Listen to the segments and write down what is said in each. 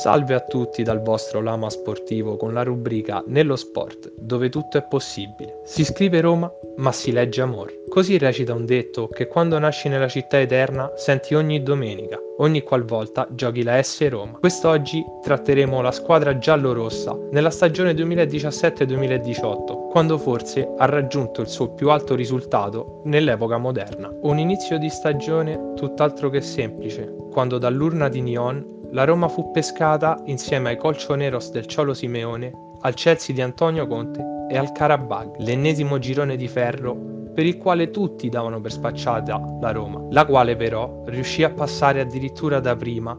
Salve a tutti dal vostro Lama Sportivo con la rubrica Nello Sport, dove tutto è possibile. Si scrive Roma, ma si legge Amor. Così recita un detto che quando nasci nella città eterna senti ogni domenica, ogni qualvolta giochi la S Roma. Quest'oggi tratteremo la squadra giallo-rossa nella stagione 2017-2018, quando forse ha raggiunto il suo più alto risultato nell'epoca moderna. Un inizio di stagione tutt'altro che semplice, quando dall'urna di Nyon la Roma fu pescata insieme ai Colchoneros del Ciolo Simeone, al Chelsea di Antonio Conte e al Karabag, l'ennesimo girone di ferro per il quale tutti davano per spacciata la Roma, la quale però riuscì a passare addirittura da prima,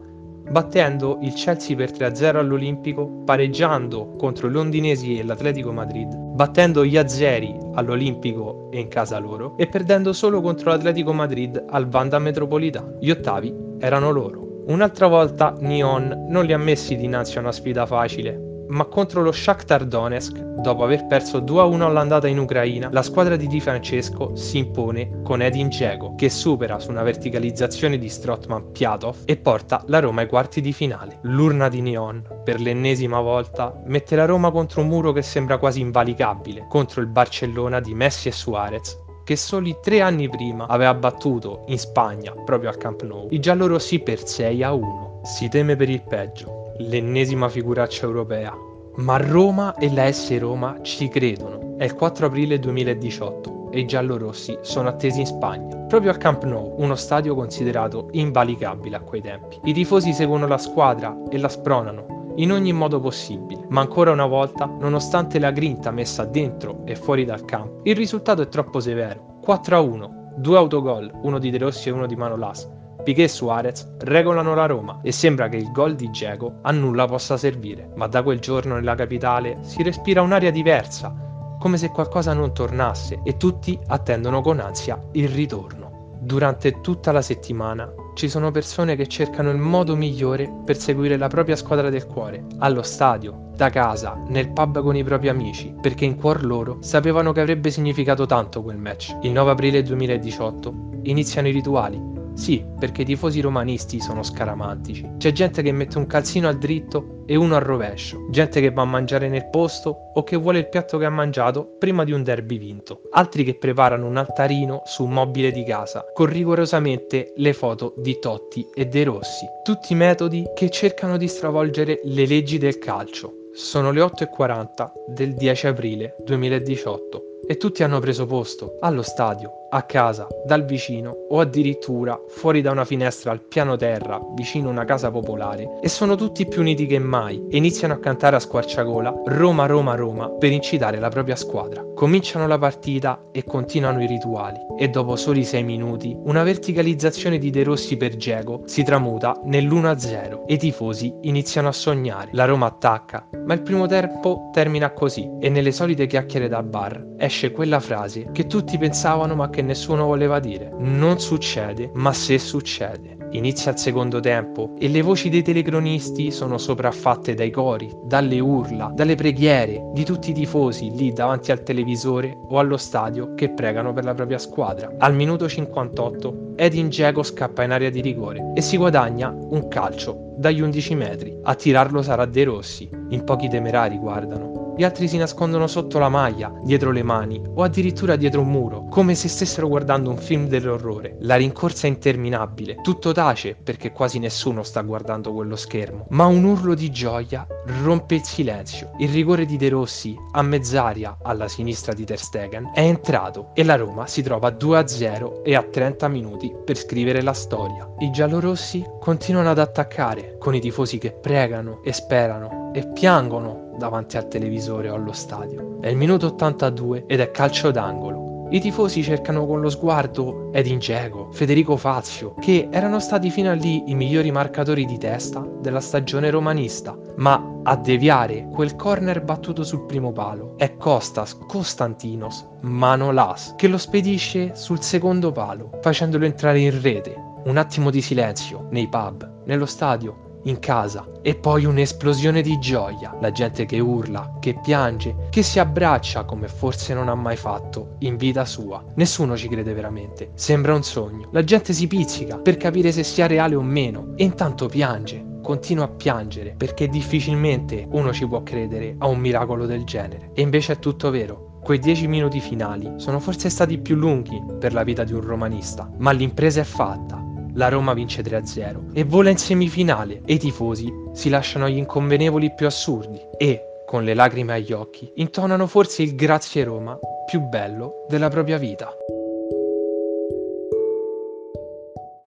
battendo il Chelsea per 3-0 all'Olimpico, pareggiando contro i londinesi e l'Atletico Madrid, battendo gli Azeri all'Olimpico e in casa loro, e perdendo solo contro l'Atletico Madrid al Vanda Metropolitano. Gli ottavi erano loro. Un'altra volta Nyon non li ha messi dinanzi a una sfida facile, ma contro lo Shakhtar Donetsk, dopo aver perso 2-1 all'andata in Ucraina, la squadra di Di Francesco si impone con Edin Dzeko, che supera su una verticalizzazione di Strotman Piatov e porta la Roma ai quarti di finale. L'urna di Nyon, per l'ennesima volta, mette la Roma contro un muro che sembra quasi invalicabile, contro il Barcellona di Messi e Suarez, che soli tre anni prima aveva battuto in Spagna, proprio al Camp Nou, i giallorossi per 6 a 1. Si teme per il peggio, l'ennesima figuraccia europea. Ma Roma e la S Roma ci credono. È il 4 aprile 2018 e i giallorossi sono attesi in Spagna, proprio al Camp Nou, uno stadio considerato invalicabile a quei tempi. I tifosi seguono la squadra e la spronano, in ogni modo possibile, ma ancora una volta, nonostante la grinta messa dentro e fuori dal campo, il risultato è troppo severo. 4 a 1, due autogol, uno di De Rossi e uno di Manolas. Piquet e Suarez regolano la Roma e sembra che il gol di Geco a nulla possa servire, ma da quel giorno nella capitale si respira un'aria diversa, come se qualcosa non tornasse e tutti attendono con ansia il ritorno. Durante tutta la settimana ci sono persone che cercano il modo migliore per seguire la propria squadra del cuore, allo stadio, da casa, nel pub con i propri amici, perché in cuor loro sapevano che avrebbe significato tanto quel match. Il 9 aprile 2018 iniziano i rituali, sì, perché i tifosi romanisti sono scaramantici. C'è gente che mette un calzino al dritto e uno al rovescio, gente che va a mangiare nel posto o che vuole il piatto che ha mangiato prima di un derby vinto, altri che preparano un altarino su un mobile di casa con rigorosamente le foto di Totti e De Rossi. Tutti metodi che cercano di stravolgere le leggi del calcio. Sono le 8.40 del 10 aprile 2018 e tutti hanno preso posto allo stadio a casa, dal vicino o addirittura fuori da una finestra al piano terra vicino a una casa popolare e sono tutti più uniti che mai e iniziano a cantare a squarciagola Roma Roma Roma per incitare la propria squadra. Cominciano la partita e continuano i rituali e dopo soli 6 minuti una verticalizzazione di De Rossi per Geco si tramuta nell'1-0 e i tifosi iniziano a sognare. La Roma attacca, ma il primo tempo termina così e nelle solite chiacchiere da bar esce quella frase che tutti pensavano ma che nessuno voleva dire. Non succede, ma se succede. Inizia il secondo tempo e le voci dei telecronisti sono sopraffatte dai cori, dalle urla, dalle preghiere di tutti i tifosi lì davanti al televisore o allo stadio che pregano per la propria squadra. Al minuto 58 Edin Dzeko scappa in area di rigore e si guadagna un calcio dagli 11 metri. A tirarlo sarà De Rossi. In pochi temerari guardano gli altri si nascondono sotto la maglia, dietro le mani o addirittura dietro un muro, come se stessero guardando un film dell'orrore. La rincorsa è interminabile, tutto tace perché quasi nessuno sta guardando quello schermo, ma un urlo di gioia rompe il silenzio. Il rigore di De Rossi a mezz'aria alla sinistra di Ter Stegen è entrato e la Roma si trova 2-0 e ha 30 minuti per scrivere la storia. I giallorossi continuano ad attaccare con i tifosi che pregano e sperano e piangono davanti al televisore o allo stadio. È il minuto 82 ed è calcio d'angolo. I tifosi cercano con lo sguardo Edin Dzeko, Federico Fazio, che erano stati fino a lì i migliori marcatori di testa della stagione romanista, ma a deviare quel corner battuto sul primo palo è Costas Costantinos Manolas che lo spedisce sul secondo palo, facendolo entrare in rete. Un attimo di silenzio nei pub, nello stadio, in casa e poi un'esplosione di gioia, la gente che urla, che piange, che si abbraccia come forse non ha mai fatto in vita sua. Nessuno ci crede veramente, sembra un sogno. La gente si pizzica per capire se sia reale o meno e intanto piange continuo a piangere perché difficilmente uno ci può credere a un miracolo del genere. E invece è tutto vero. Quei dieci minuti finali sono forse stati più lunghi per la vita di un romanista, ma l'impresa è fatta. La Roma vince 3-0 e vola in semifinale e i tifosi si lasciano agli inconvenevoli più assurdi e, con le lacrime agli occhi, intonano forse il grazie Roma più bello della propria vita.